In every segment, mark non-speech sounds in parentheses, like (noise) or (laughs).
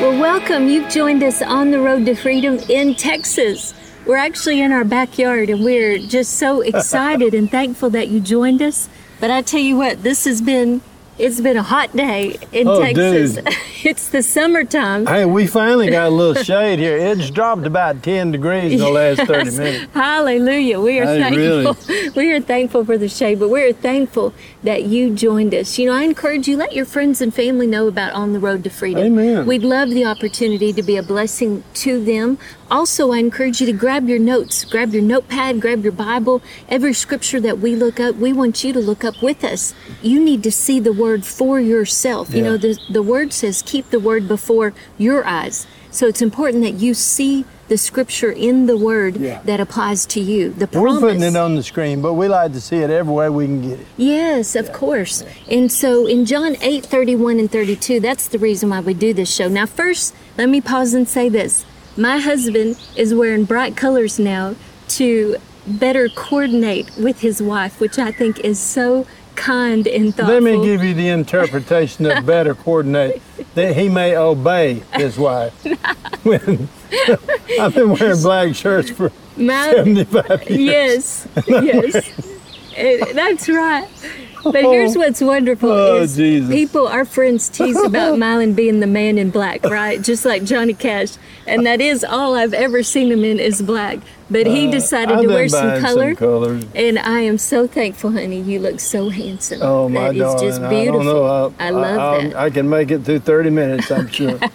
Well, welcome. You've joined us on the road to freedom in Texas. We're actually in our backyard and we're just so (laughs) excited and thankful that you joined us. But I tell you what, this has been it's been a hot day in Oh, Texas. dude. (laughs) it's the summertime. Hey, we finally got a little (laughs) shade here. It's dropped about 10 degrees in the last 30 minutes. Hallelujah. We are Hey, really? thankful. (laughs) We are thankful for the shade, but we are thankful that you joined us. You know, I encourage you, let your friends and family know about On the Road to Freedom. Amen. We'd love the opportunity to be a blessing to them. Also, I encourage you to grab your notes, grab your notepad, grab your Bible. Every scripture that we look up, we want you to look up with us. You need to see the word for yourself. You know, the, the word says, keep the word before your eyes. So it's important that you see the scripture in the word Yeah. that applies to you. The We're promise. putting it on the screen, but we like to see it every way we can get it. Yes, of course. And so in John 8 31 and 32, that's the reason why we do this show. Now, first, let me pause and say this. My husband is wearing bright colors now to better coordinate with his wife, which I think is so kind and thoughtful. Let me give you the interpretation of better coordinate that he may obey his wife. When I've been wearing black shirts for My- 75 years. Yes, yes. Eh, that's right. But here's what's wonderful Oh, is Jesus. people, our friends tease about Mylon being the man in black, right? Just like Johnny Cash. And that is all I've ever seen him in is black. But he decided Uh, to wear some color. colors. And I am so thankful, honey. You look so handsome. Oh my That is darling! just I beautiful. don't know. I love I'll- that. I can make it through 30 minutes, I'm (laughs) sure. (laughs)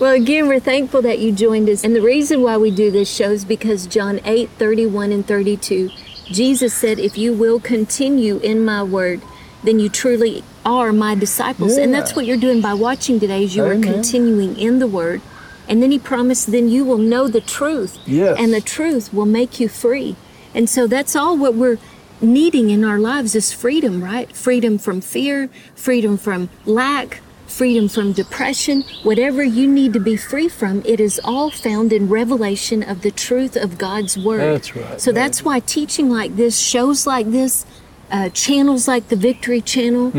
Well, again, we're thankful that you joined us. And the reason why we do this show is because John 8 31 and 32, Jesus said, If you will continue in my word, then you truly are my disciples. And that's what you're doing by watching today, is you are continuing in the word. And then he promised, then you will know the truth. Yes. And the truth will make you free. And so that's all what we're needing in our lives is freedom, right? Freedom from fear, freedom from lack, freedom from depression, whatever you need to be free from, it is all found in revelation of the truth of God's word. That's right, So that's why teaching like this, shows like this, uh, channels like the Victory Channel,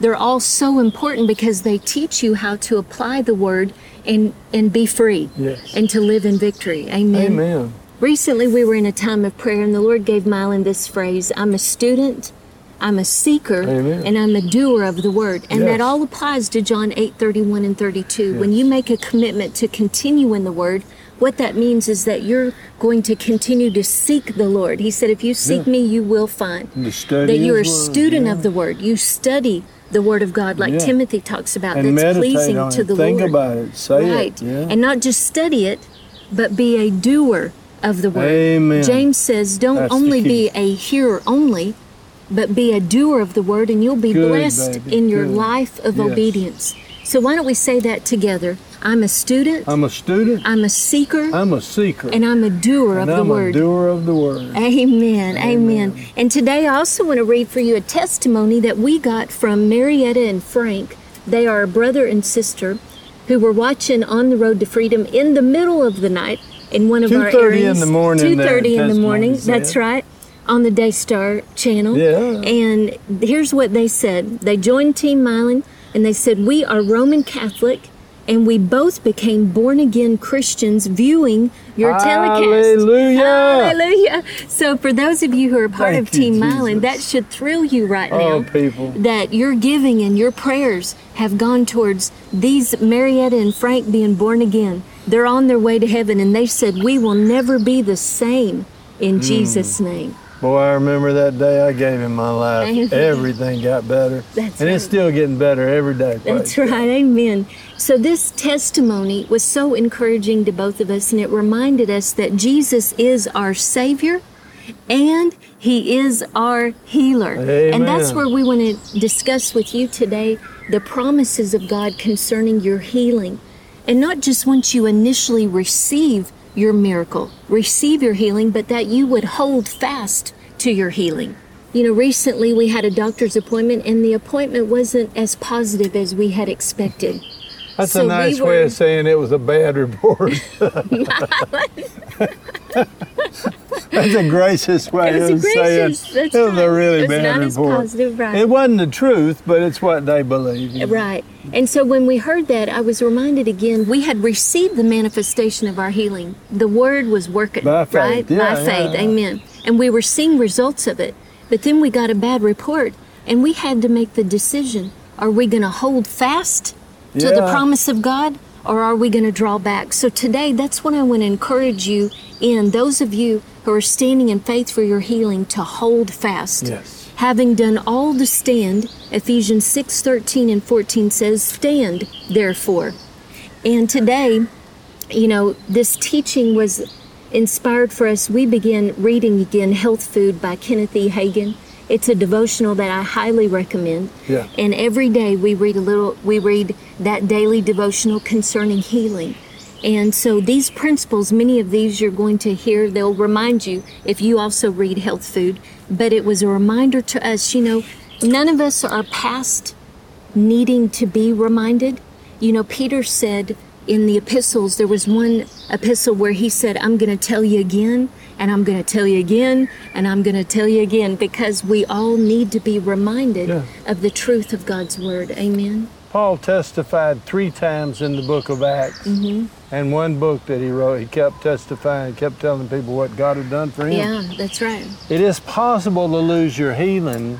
they're all so important because they teach you how to apply the word and and be free Yes. and to live in victory. Amen. Amen. Recently, we were in a time of prayer, and the Lord gave Mylon this phrase I'm a student, I'm a seeker, Amen. and I'm a doer of the word. And that all applies to John 8 31 and 32. When you make a commitment to continue in the word, what that means is that you're going to continue to seek the Lord. He said, If you seek Yeah. me, you will find. That you're a student yeah. of the word. You study the word of God, like Yeah. Timothy talks about, And that's pleasing to the Think Lord. about it. Say right. it. Yeah. And not just study it, but be a doer of the word. Amen. James says, don't That's only be a hearer only, but be a doer of the word, and you'll be Good, blessed baby, in your good. life of Yes. obedience. So why don't we say that together? I'm a student, I'm a student. I'm a seeker, I'm a seeker. and I'm a doer and of the word. I'm a doer of the word. Amen, amen. And today I also want to read for you a testimony that we got from Marietta and Frank. They are a brother and sister who were watching On the Road to Freedom in the middle of the night in one of our 2:30 uh, in the morning, that 2.30 in the morning, that's right, on the Daystar channel. Yeah. And here's what they said. They joined Team Mylon and they said, we are Roman Catholic and we both became born again Christians viewing your telecast. Hallelujah. Hallelujah. So, for those of you who are part Thank of Team Jesus. that should thrill you right Oh, now. people. That your giving and your prayers have gone towards these Marietta and Frank being born again. They're on their way to heaven, and they said, We will never be the same in hmm. Jesus' name. Boy, I remember that day I gave him my life. Amen. Everything got better. That's and it's still getting better every day. That's right, amen. So, this testimony was so encouraging to both of us, and it reminded us that Jesus is our Savior and He is our healer. And that's where we want to discuss with you today the promises of God concerning your healing. And not just once you initially receive your miracle, receive your healing, but that you would hold fast to your healing. You know, recently we had a doctor's appointment and the appointment wasn't as positive as we had expected. That's So a we nice were- way of saying it was a bad report. (laughs) (laughs) (laughs) That's a gracious (laughs) way It was a of saying gracious- that's it was right. a really It's bad not as report. positive, right. It wasn't the truth, but it's what they believe. you know. Right. And so when we heard that, I was reminded again, we had received the manifestation of our healing. The word was working. By faith. Right? Yeah, By yeah, faith. yeah. Amen. And we were seeing results of it. But then we got a bad report and we had to make the decision. Are we going to hold fast to the promise of God or are we going to draw back? So today, that's what I want to encourage you in. Those of you who are standing in faith for your healing to hold fast. Yes. having done all to stand ephesians 6 13 and 14 says stand therefore. And today you know this teaching was inspired for us. We began reading again health food by kenneth e. Hagin. It's a devotional that i highly recommend. Yeah. and every day we read a little we read that daily devotional concerning healing and so these principles, many of these you're going to hear, they'll remind you if you also read health food. But it was a reminder to us, you know, none of us are past needing to be reminded. You know, Peter said in the epistles, there was one epistle where he said, I'm going to tell you again, and I'm going to tell you again, and I'm going to tell you again, because we all need to be reminded Yeah. of the truth of God's word. Amen. Paul testified three times in the book of Acts. Mm-hmm. And one book that he wrote, he kept testifying, kept telling people what God had done for him. Yeah, that's right. It is possible to lose your healing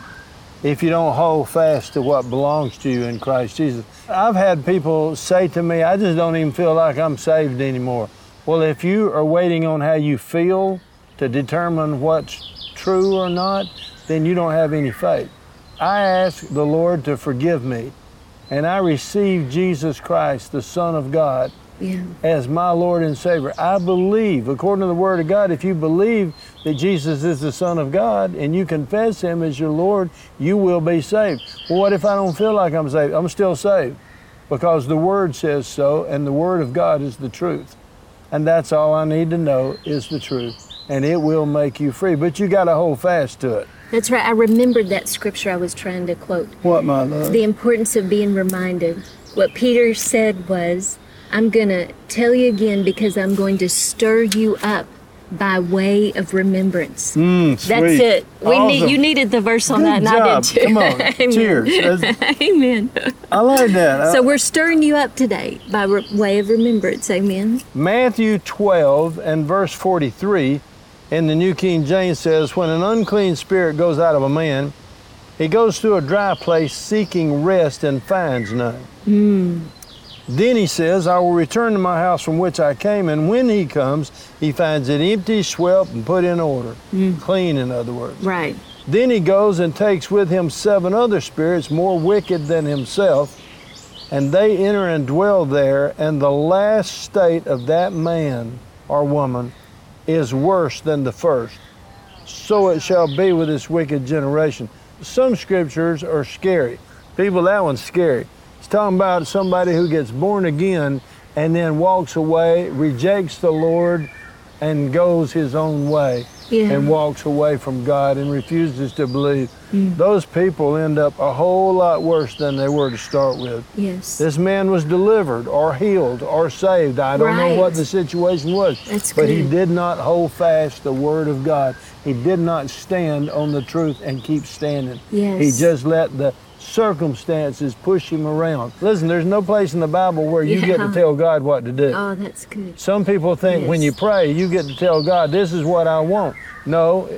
if you don't hold fast to what belongs to you in Christ Jesus. I've had people say to me, I just don't even feel like I'm saved anymore. Well, if you are waiting on how you feel to determine what's true or not, then you don't have any faith. I ask the Lord to forgive me, and I receive Jesus Christ, the Son of God, Yeah. as my Lord and Savior. I believe, according to the Word of God, if you believe that Jesus is the Son of God and you confess Him as your Lord, you will be saved. Well, what if I don't feel like I'm saved? I'm still saved because the Word says so, and the Word of God is the truth. And that's all I need to know is the truth. And it will make you free. But you got to hold fast to it. That's right. I remembered that scripture I was trying to quote. What, my love? The importance of being reminded. What Peter said was, I'm going to tell you again because I'm going to stir you up by way of remembrance. Mm, That's it. We need, you needed the verse on Good that, and I did too. Come on. (laughs) Amen. Cheers. That's- (laughs) Amen. I like that. So we're stirring you up today by re- way of remembrance. Amen. Matthew 12 and verse 43 in the New King James says, When an unclean spirit goes out of a man, he goes to a dry place seeking rest and finds none. Then he says, I will return to my house from which I came, and when he comes, he finds it empty, swept, and put in order. Mm. Clean, in other words. Right. Then he goes and takes with him seven other spirits more wicked than himself, and they enter and dwell there, and the last state of that man or woman is worse than the first. So it shall be with this wicked generation. Some scriptures are scary. People, that one's scary. It's talking about somebody who gets born again and then walks away, rejects the Lord, and goes his own way Yeah. and walks away from God and refuses to believe. Mm. Those people end up a whole lot worse than they were to start with. Yes. This man was delivered or healed or saved. I don't know what the situation was. That's but he did not hold fast the word of God. He did not stand on the truth and keep standing. Yes. He just let the circumstances push him around. Listen, there's no place in the Bible where you get to tell God what to do. Oh, that's good. Some people think when you pray, you get to tell God, this is what I want. No,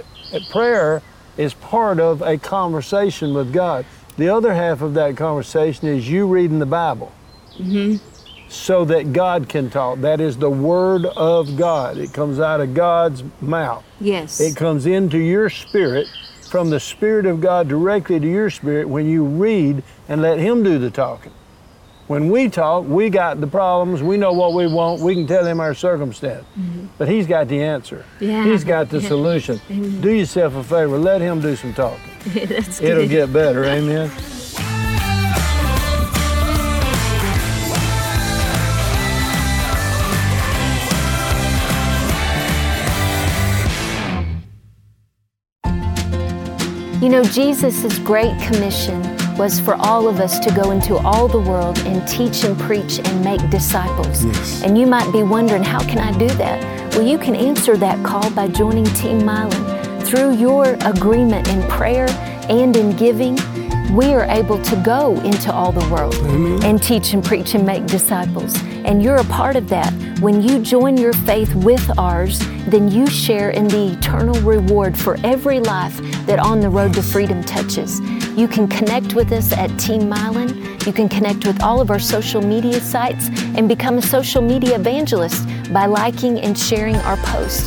prayer is part of a conversation with God. The other half of that conversation is you reading the Bible Mhm. so that God can talk. That is the Word of God. It comes out of God's mouth, Yes. it comes into your spirit from the Spirit of God directly to your spirit when you read and let Him do the talking. When we talk, we got the problems, we know what we want, we can tell him our circumstance. But he's got the answer. Yeah. He's got the solution. Do yourself a favor, let him do some talking. (laughs) It'll get better, amen. You know, Jesus' great commission was for all of us to go into all the world and teach and preach and make disciples. Yes. And you might be wondering, how can I do that? Well, you can answer that call by joining Team Mylon. Through your agreement in prayer and in giving, we are able to go into all the world and teach and preach and make disciples. And you're a part of that. When you join your faith with ours, then you share in the eternal reward for every life that On the Road to Freedom touches. You can connect with us at Team Mylon. You can connect with all of our social media sites and become a social media evangelist by liking and sharing our posts.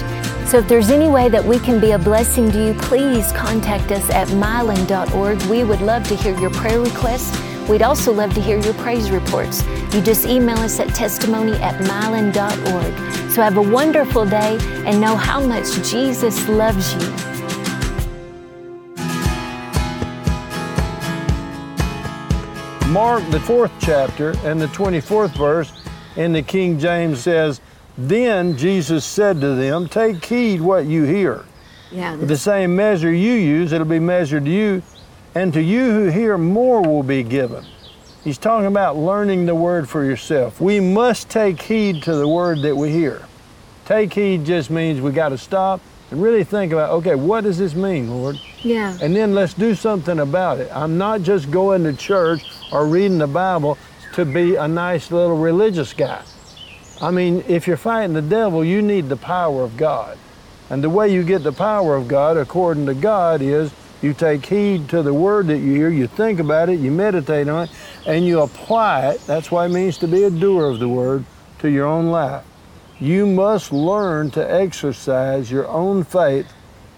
So if there's any way that we can be a blessing to you, please contact us at mylon.org. We would love to hear your prayer requests. We'd also love to hear your praise reports. You just email us at testimony at mylon.org. So have a wonderful day and know how much Jesus loves you. Mark, the fourth chapter, and the 24th verse in the King James says, Then Jesus said to them, Take heed what you hear. Yeah. The same measure you use, it'll be measured to you, and to you who hear, more will be given. He's talking about learning the word for yourself. We must take heed to the word that we hear. Take heed just means we got to stop and really think about, okay, what does this mean, Lord? Yeah. And then let's do something about it. I'm not just going to church or reading the Bible to be a nice little religious guy. I mean, if you're fighting the devil, you need the power of God. And the way you get the power of God, according to God, is you take heed to the word that you hear, you think about it, you meditate on it, and you apply it. That's what it means to be a doer of the word to your own life. You must learn to exercise your own faith.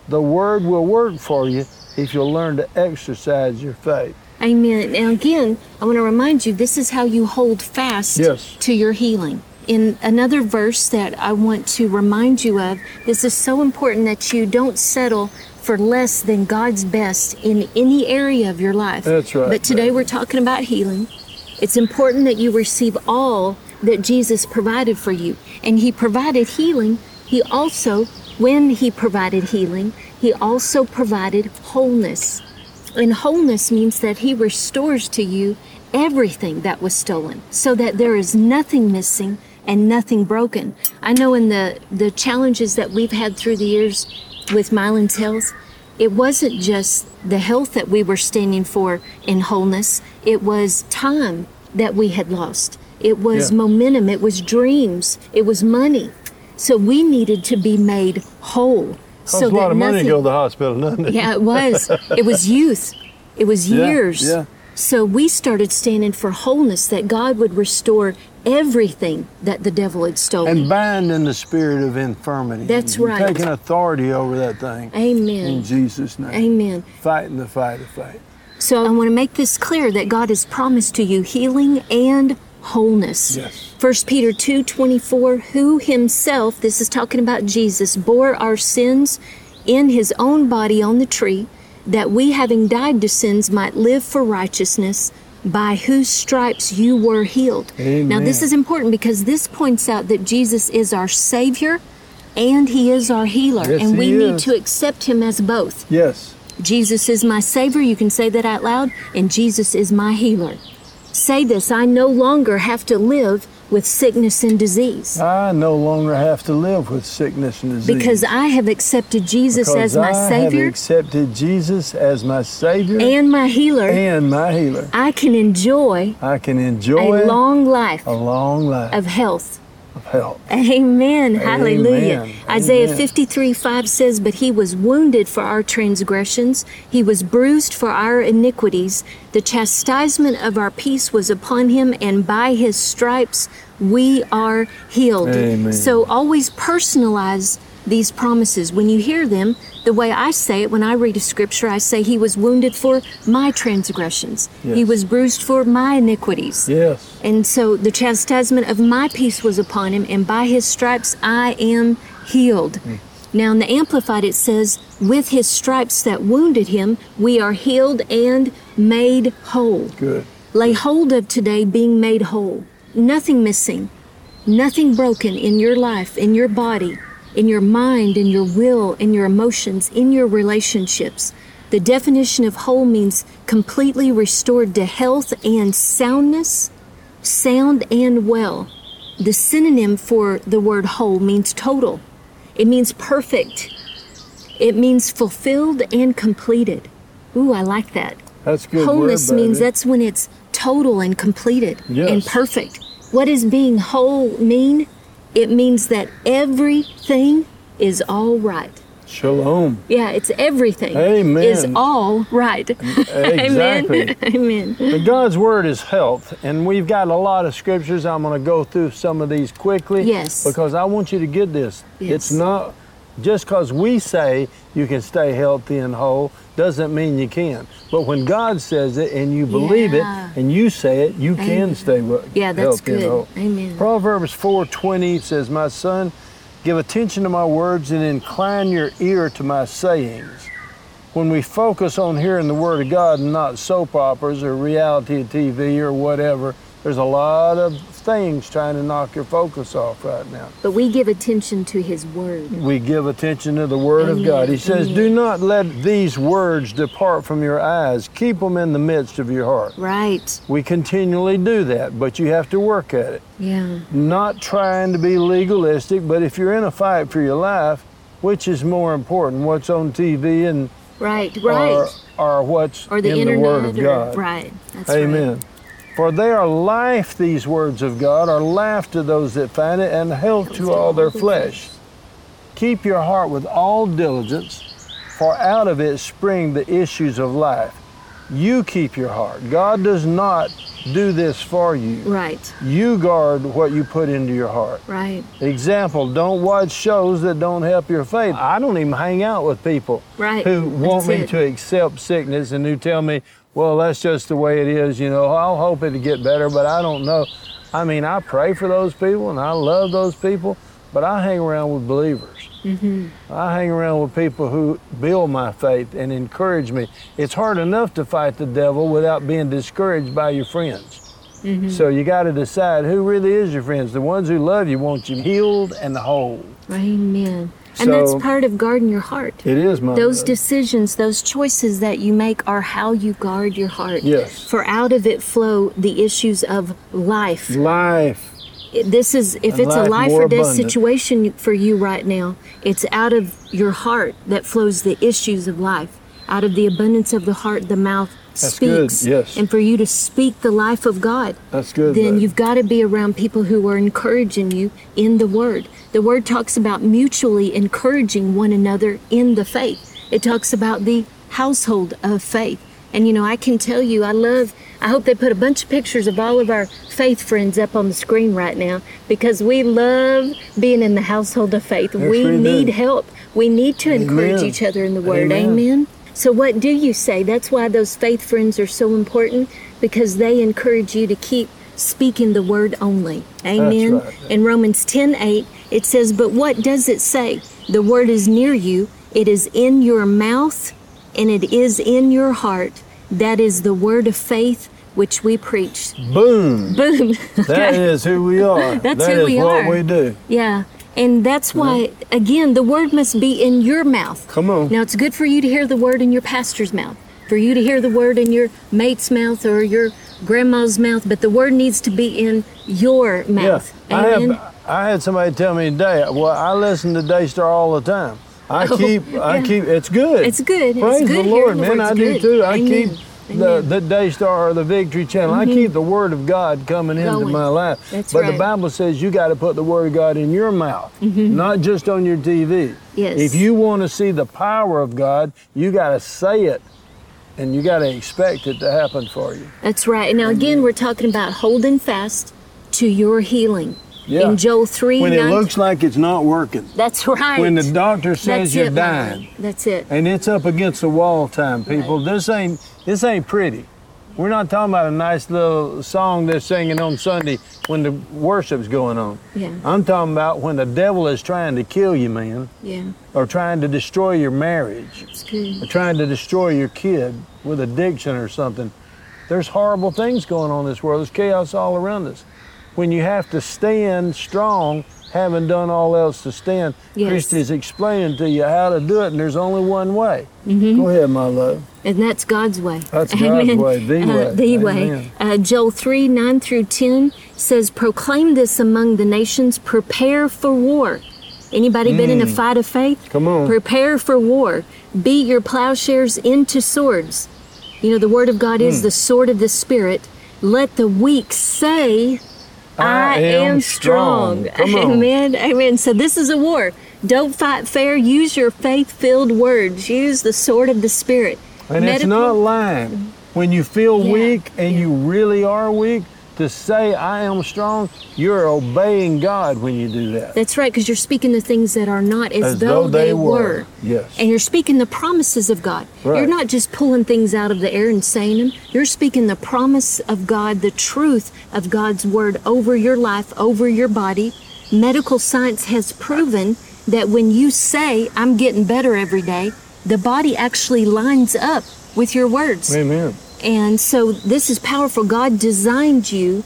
The word will work for you if you'll learn to exercise your faith. Amen. And again, I want to remind you this is how you hold fast Yes. to your healing. In another verse that I want to remind you of, this is so important that you don't settle for less than God's best in any area of your life. That's right, But today we're talking about healing. It's important that you receive all that Jesus provided for you. And He provided healing. He also, when He provided healing, He also provided wholeness. And wholeness means that He restores to you everything that was stolen so that there is nothing missing and nothing broken. I know in the, the challenges that we've had through the years with Mylon's Health, it wasn't just the health that we were standing for in wholeness, it was time that we had lost. It was Yeah. momentum, it was dreams, it was money. So we needed to be made whole. Costs so a lot of money to go to the hospital, doesn't it? yeah, it was. (laughs) It was youth. It was Yeah, years. yeah. So we started standing for wholeness, that God would restore everything that the devil had stolen. And binding the spirit of infirmity. That's and right. Taking authority over that thing. Amen. In Jesus' name. Amen. Fighting the fight of faith. So I want to make this clear that God has promised to you healing and wholeness. Yes. 1 Peter 2:24 who himself this is talking about Jesus bore our sins in his own body on the tree that we having died to sins might live for righteousness by whose stripes you were healed. Now this is important because this points out that Jesus is our savior and he is our healer Yes, and we need is. to accept him as both. Yes. Jesus is my Savior. You can say that out loud. And Jesus is my healer. Say this I no longer have to live with sickness and disease I no longer have to live with sickness and disease. because I have accepted Jesus Because as my I Savior have accepted Jesus as my Savior and my healer. and my healer. I can enjoy I can enjoy a long life a long life of health. Of health. Amen. Hallelujah. Amen. Isaiah Amen. 53 5 says, But he was wounded for our transgressions, he was bruised for our iniquities. The chastisement of our peace was upon him, and by his stripes we are healed. Amen. So always personalize these promises. When you hear them, the way I say it, when I read a scripture, I say, He was wounded for my transgressions, He was bruised for my iniquities. Yes. And so the chastisement of my peace was upon him, and by his stripes I am healed. Mm. Now in the Amplified it says, with his stripes that wounded him, we are healed and made whole. Good. Lay hold of today being made whole. Nothing missing, nothing broken in your life, in your body, in your mind, in your will, in your emotions, in your relationships. The definition of whole means completely restored to health and soundness, sound and well. The synonym for the word whole means total. It means perfect. It means fulfilled and completed. Ooh, I like that. That's good. Wholeness word, means that's when it's total and completed and Yes. perfect. What does being whole mean? It means that everything is all right. Shalom. Yeah, it's everything Amen. is all right. Mm, (laughs) exactly. Amen. Amen. But God's word is health, and we've got a lot of scriptures. I'm going to go through some of these quickly. Yes. Because I want you to get this. Yes. It's not just because we say you can stay healthy and whole doesn't mean you can. But when God says it and you believe Yeah. it and you say it, you Amen. can stay wo- Yeah, that's good. whole. Amen. Proverbs 4:20 says, "My son, give attention to my words and incline your ear to my sayings." When we focus on hearing the word of God and not soap operas or reality TV or whatever, there's a lot of things trying to knock your focus off right now. But we give attention to His Word. We give attention to the word of God. He says, Amen. "Do not let these words depart from your eyes. Keep them in the midst of your heart." Right. We continually do that, but you have to work at it. Yeah. not trying to be legalistic, but if you're in a fight for your life, which is more important, what's on TV and Right. Right. or, or what's or the in internet. the Word of or- God? Right. That's Amen. Right. For they are life, these words of God, are life to those that find it, and health to all their flesh. Keep your heart with all diligence, for out of it spring the issues of life. You keep your heart. God does not do this for you. Right. You guard what you put into your heart. Right. Example, don't watch shows that don't help your faith. I don't even hang out with people Right. who want That's me it. to accept sickness and who tell me, well, that's just the way it is, you know, I'll hope it'll get better, but I don't know. I mean, I pray for those people and I love those people, but I hang around with believers. Mm-hmm. I hang around with people who build my faith and encourage me. It's hard enough to fight the devil without being discouraged by your friends. Mm-hmm. So you got to decide who really is your friends. The ones who love you want you healed and whole. Amen. And that's part of guarding your heart. It is my Those decisions, those choices that you make are how you guard your heart. Yes. For out of it flow the issues of life. life. This is if And it's a life life or death abundant. situation for you right now, it's out of your heart that flows the issues of life. Out of the abundance of the heart, the mouth That's good, speaks. yes. And for you to speak the life of God, That's good. then babe. you've got to be around people who are encouraging you in the Word. The Word talks about mutually encouraging one another in the faith. It talks about the household of faith. And you know, I can tell you, I love, I hope they put a bunch of pictures of all of our faith friends up on the screen right now because we love being in the household of faith. Yes, we we do. need help. We need to encourage each other in the Word. Amen. Amen. So, what do you say? That's why those faith friends are so important because they encourage you to keep speaking the word only. Amen. right. In Romans 10 8, it says, But what does it say? The word is near you, it is in your mouth, and it is in your heart. That is the word of faith which we preach. Boom. Boom. (laughs) That is who we are. (laughs) That's That who is we what are. we do. Yeah. And that's why, again, the word must be in your mouth. Come on. Now, it's good for you to hear the word in your pastor's mouth, for you to hear the word in your mate's mouth or your grandma's mouth, but the word needs to be in your mouth. Yeah. I have I had somebody tell me today, well, I listen to Daystar all the time. I Oh, keep I keep it's good. It's good. It's Praise good the Lord, man. I do too. I Amen. keep the, Mm-hmm. the Daystar or the Victory Channel. I keep the Word of God coming into my life. That's but right. the Bible says you got to put the Word of God in your mouth, not just on your TV. Mm-hmm. Yes. If you want to see the power of God, you got to say it, and you got to expect it to happen for you. That's right. Now, again, we're talking about holding fast to your healing. Yeah. In Joel 3 When it looks like it's not working, That's right. when the doctor says That's you're it, dying. That's it. and it's up against the wall time people this ain't this ain't pretty we're not talking about a nice little song they're singing on sunday when the worship's going on Yeah. i'm talking about when the devil is trying to kill you man Yeah. or trying to destroy your marriage It's good. or trying to destroy your kid with addiction or something there's horrible things going on in this world there's chaos all around us when you have to stand strong having done all else to stand. Yes. Christi's explaining to you how to do it, and there's only one way. Mm-hmm. Go ahead, my love. And that's God's way. That's (laughs) God's way, the Uh, way. the Amen. way. Uh, Joel 3 9 through 10 says, Proclaim this among the nations, prepare for war. Anybody been in a fight of faith? Mm. Come on. Prepare for war. Beat your plowshares into swords. You know, the word of God Mm. is the sword of the Spirit. Let the weak say, I, am strong. (laughs) On. Amen. Amen. So this is a war. Don't fight fair. Use your faith filled words. Use the sword of the Spirit. And it's not lying. When you feel Yeah, weak and yeah. you really are weak, to say I am strong, you're obeying God when you do that. That's right, because you're speaking the things that are not as, As though they were. Yes. And you're speaking the promises of God. Right. You're not just pulling things out of the air and saying them. You're speaking the promise of God, the truth of God's word over your life, over your body. Medical science has proven that when you say, I'm getting better every day, the body actually lines up with your words. Amen. And so this is powerful. God designed you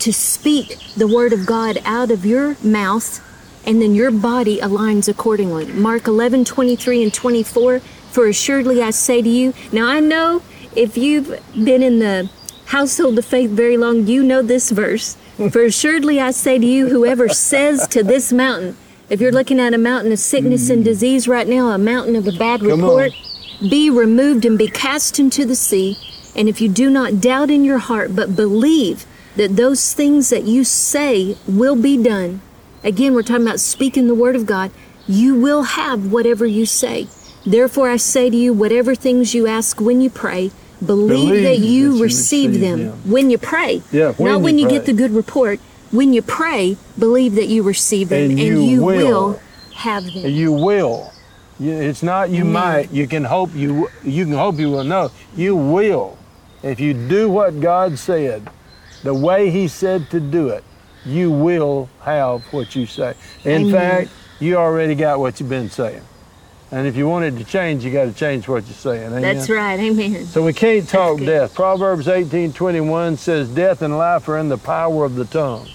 to speak the word of God out of your mouth, and then your body aligns accordingly. Mark 11, 23 and 24. For assuredly I say to you, now I know if you've been in the household of faith very long, you know this verse. For assuredly I say to you, whoever says to this mountain, if you're looking at a mountain of sickness and hmm. disease right now, a mountain of a bad report, be removed and be cast into the sea. And if you do not doubt in your heart, but believe that those things that you say will be done, again, we're talking about speaking the word of God, you will have whatever you say. Therefore, I say to you, whatever things you ask when you pray, believe, Believe that you, that you receive, receive them, them. when you pray. Yeah, when Not you when you pray. get the good report. When you pray, believe that you receive them, And and, you you, will. will. have them. You will. It's not you Amen. might. You can hope you you can hope you will know. You will. If you do what God said, the way He said to do it, you will have what you say. In Amen. fact, you already got what you've been saying. And if you wanted to change, you got to change what you're saying. Amen? That's right. Amen. So we can't talk death. Proverbs 18:21 says, "Death and life are in the power of the tongue,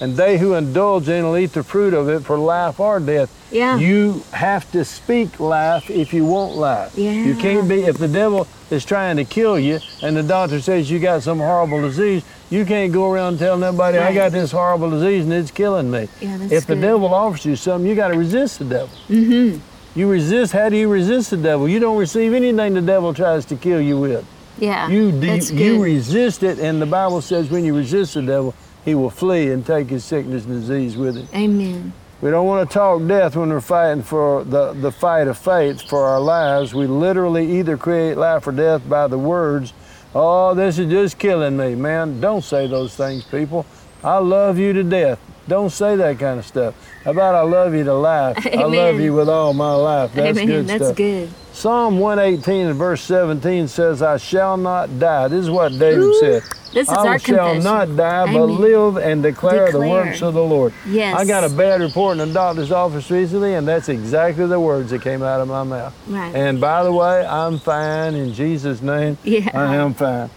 and they who indulge in it will eat the fruit of it. For life or death, Yeah. you have to speak life if you want life. Yeah. You can't be if the devil is trying to kill you, and the doctor says you got some horrible disease. You can't go around telling everybody I got this horrible disease and it's killing me. Yeah, that's if the devil offers you something, you got to resist the devil. Mm-hmm. You resist. How do you resist the devil? You don't receive anything the devil tries to kill you with. Yeah. You de- you resist it, and the Bible says when you resist the devil, he will flee and take his sickness and disease with him. Amen. We don't want to talk death when we're fighting for the, the fight of faith for our lives. We literally either create life or death by the words, Oh, this is just killing me. Man, don't say those things, people. I love you to death. Don't say that kind of stuff. How about I love you to life? I love you with all my life. That's Amen. good That's stuff. good. Psalm 118 and verse 17 says, I shall not die. This is what David Ooh, said. this is I our shall confession. not die, but live and declare, the Declare. works of the Lord. Yes. I got a bad report in the doctor's office recently, and that's exactly the words that came out of my mouth. Right. And by the way, I'm fine in Jesus' name. Yeah. I am fine.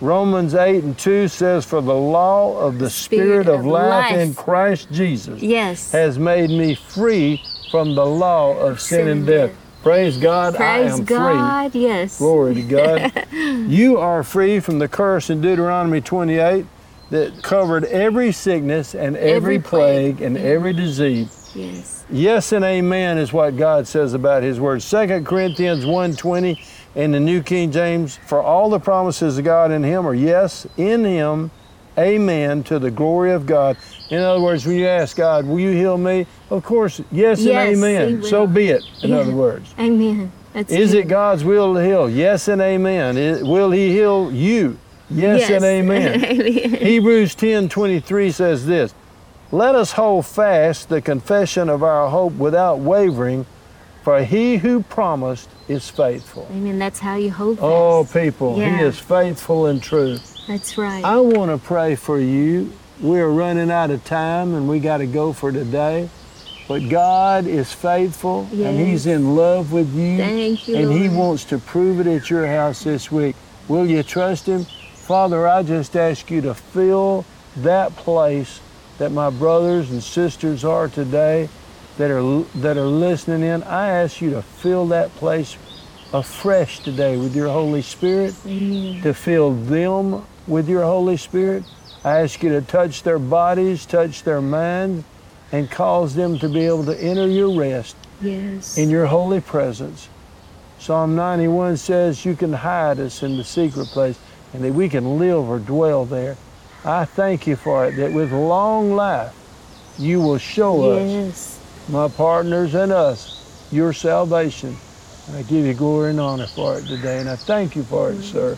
Romans 8 and 2 says, For the law of the Spirit, Spirit of, of life, in. Christ Jesus Yes. has made me free from the law of sin, and death. Praise God, I Praise am free. God. Yes. Glory to God. (laughs) you are free from the curse in Deuteronomy 28 that covered every sickness and every, Every plague, plague. and mm-hmm. every disease. Yes. Yes and amen is what God says about his word. 2 Corinthians 1:20 in the New King James, for all the promises of God in him are yes, in him, amen, to the glory of God. In other words, when you ask God, will you heal me? Of course, yes, Yes, and amen. So be it, in Yeah. other words. Amen. That's Is it God's will to heal? Yes and amen. I- will He heal you? Yes, Yes. and (laughs) amen. Hebrews 10 23 says this Let us hold fast the confession of our hope without wavering, for He who promised is faithful. Amen. That's how you hold fast. Oh, people, Yeah. He is faithful and true. That's right. I want to pray for you. We're running out of time and we got to go for today. But God is faithful and He's in love with you. Thank you, And He wants to prove it at your house this week. Will you trust Him? Father, I just ask you to fill that place that my brothers and sisters are today that are, that are listening in, I ask you to fill that place afresh today with your Holy Spirit, Amen. to fill them with your Holy Spirit. I ask you to touch their bodies, touch their minds, and cause them to be able to enter your rest Yes. in your holy presence. Psalm 91 says you can hide us in the secret place and that we can live or dwell there. I thank you for it, that with long life you will show us, yes. My partners and us, your salvation. And I give you glory and honor for it today. And I thank you for it, sir.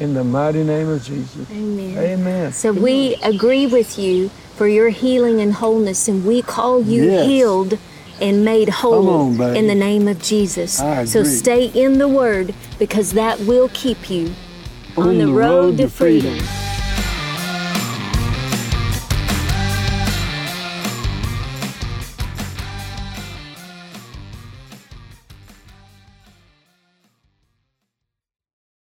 In the mighty name of Jesus. Amen. Amen. So we agree with you for your healing and wholeness, and we call you Yes. healed and made whole on, in the name of Jesus. So stay in the Word because that will keep you on, the, road, to freedom.